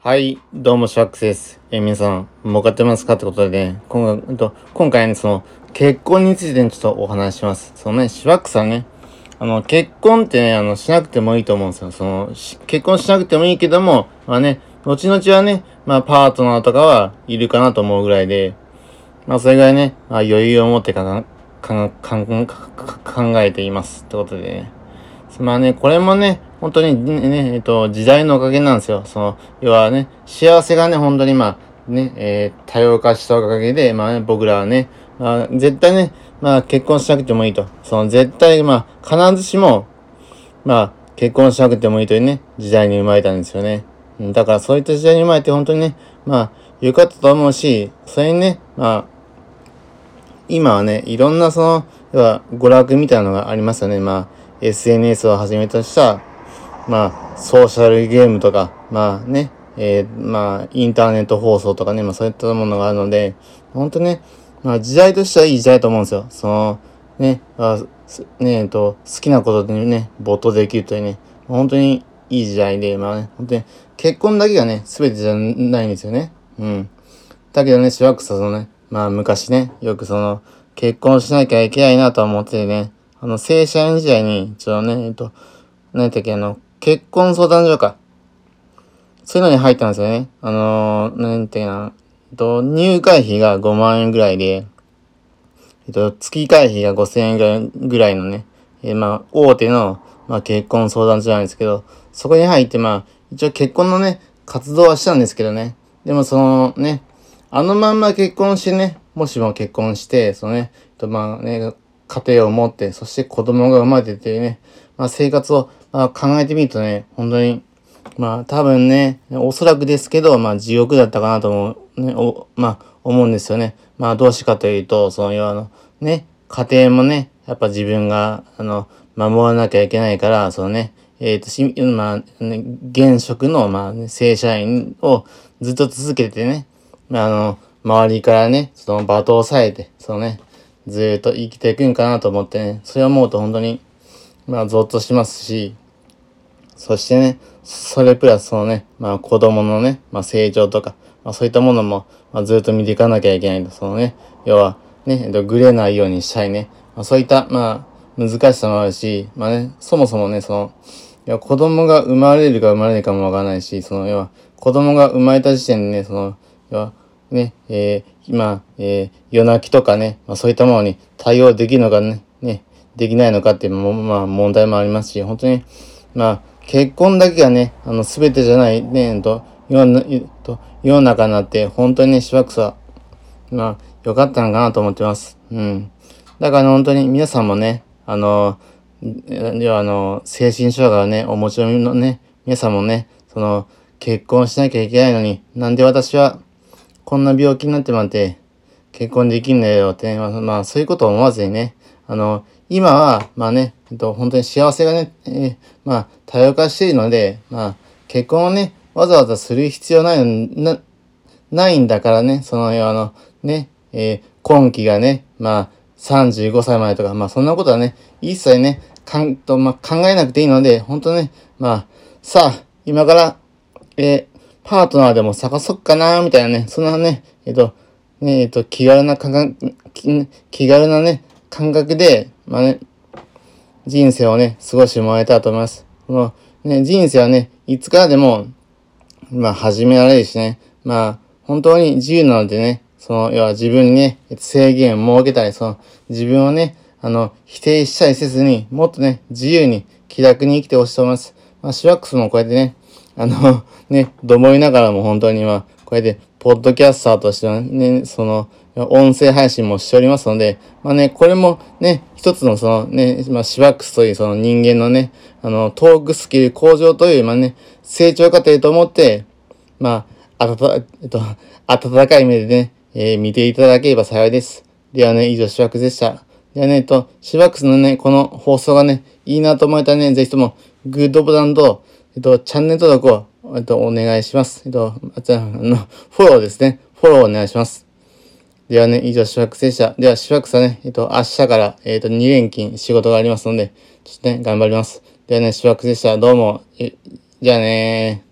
はい、どうも、シャックスです。えー皆さん、儲かってますかってことでね、今回、えっと今回ね、その、結婚について、ちょっとお話します。そのね、シワックさんね、あの、結婚ってね、あの、しなくてもいいと思うんですよ。その、結婚しなくてもいいけども、まあね、後々はね、まあ、パートナーとかはいるかなと思うぐらいで、まあ、それぐらいね、まあ、余裕を持ってかか、か、か、か、か考えています。ってことでね。まあね、これもね、本当にね、えっと、時代のおかげなんですよ。その、要はね、幸せがね、本当にまあ、ね、えー多様化したおかげで、まあね、僕らはね、まあ、絶対ね、まあ、結婚しなくてもいいと。その、絶対、まあ、必ずしも、まあ、結婚しなくてもいいというね、時代に生まれたんですよね。だから、そういった時代に生まれて、本当にね、まあ、良かったと思うし、それにね、まあ、今はね、いろんなその、要は娯楽みたいなのがありますよね。まあ、SNS をはじめとした、まあ、ソーシャルゲームとか、まあね、えーまあ、インターネット放送とかね、まあそういったものがあるので、本当ね、まあ時代としてはいい時代と思うんですよ。その、ね、あねえっと、好きなことでね、没頭できるというね、本当にいい時代で、まあね、本当に結婚だけがね、全てじゃないんですよね。うん。だけどね、しばらく、そのね、まあ昔ね、よくその、結婚しなきゃいけないなと思ってね、あの、正社員時代に、ちょっとね、えっと、何だっけ、あの、結婚相談所か。そういうのに入ったんですよね。あのー、なんていうかな、えっと、入会費が5万円ぐらいで、えっと、月会費が5000円ぐらいぐらいのね、えまあ、大手の、まあ、結婚相談所なんですけど、そこに入って、まあ、一応結婚のね、活動はしたんですけどね。でもそのね、あのまんま結婚してね、もしも結婚して、そのね、えっとまあね、家庭を持って、そして子供が生まれててね、まあ生活を、まあ、考えてみるとね、本当に、まあ多分ね、おそらくですけど、まあ地獄だったかなと思う、ね、お、まあ思うんですよね。まあどうしかというと、その要はあの、ね、家庭もね、やっぱ自分が、あの、守らなきゃいけないから、そのね、えっ、と、し、まあ、ね、現職の、まあ、ね、正社員をずっと続けてね、まあ、あの、周りからね、その罵倒されて、そのね、ずっと生きていくんかなと思ってね、それを思うと本当に、まあ、ゾッとしますし、そしてね、それプラスそのね、まあ子供のね、まあ成長とか、まあそういったものも、まあずっと見ていかなきゃいけないと。そのね、要は、ね、えっと、ぐれないようにしたいね。まあそういった、まあ、難しさもあるし、まあね、そもそもね、その、いや、子供が生まれるか生まれないかもわからないし、その、要は、子供が生まれた時点でね、その、要は、ね、えー、今、えー、夜泣きとかね、まあそういったものに対応できるのかね、ね、できないのかっていうも、まあ問題もありますし、本当に、まあ、結婚だけがね、あの、すべてじゃない、ね、と、世の中になって、本当にね、しばくさ、まあ、良かったのかなと思ってます。うん。だから、本当に皆さんもね、あの、要はあの、精神障害をね、お持ちのね、皆さんもね、その、結婚しなきゃいけないのに、なんで私は、こんな病気になってまって、結婚できんだよってね、まあ、まあ、そういうことを思わずにね、あの、今は、まあね、えっと、本当に幸せがね、えーまあ、多様化しているので、まあ、結婚をね、わざわざする必要ないの、な、ないんだからね、その、あの、ね、えー今期がね、まあ、35歳までとか、まあ、そんなことはね、一切ね、かんと、まあ、考えなくていいので、本当ね、まあ、さあ、今から、えーパートナーでも探そっかな、みたいなね、そんなね、えっ、と、ね、えっ、と、気軽な感覚、気軽なね、感覚で、まあね、人生をね、過ごしてもらえたらと思います。この、ね、人生はね、いつからでも、まあ、始められるしね、まあ、本当に自由なのでね、その、要は自分にね、制限を設けたり、その、自分をね、あの、否定したりせずに、もっとね、自由に、気楽に生きてほしいと思います。まあ、シワックスもこうやってね、あの、ね、どもいながらも本当にまあ、こうやって、ポッドキャスターとしてはね、その、音声配信もしておりますので、まあね、これもね、一つのそのね、まあ、シワックスというその人間のね、あの、トークスキル向上という、まあね、成長過程と思って、まあ、あたた、えっと、温かい目でね、えー見ていただければ幸いです。ではね、以上、シワックスでした。ではね、えっと、シワックスのね、この放送がね、いいなと思えたらね、ぜひとも、グッドボタンと、えっと、チャンネル登録を、えっと、お願いします。えっと、あちらあ、の、フォローですね。フォローお願いします。ではね、以上、シワックスでした。では、シワックスはね、えっと、明日から、えっと、2連勤仕事がありますので、ちょっとね、頑張ります。ではね、シワックスでした。どうも、じゃあねー。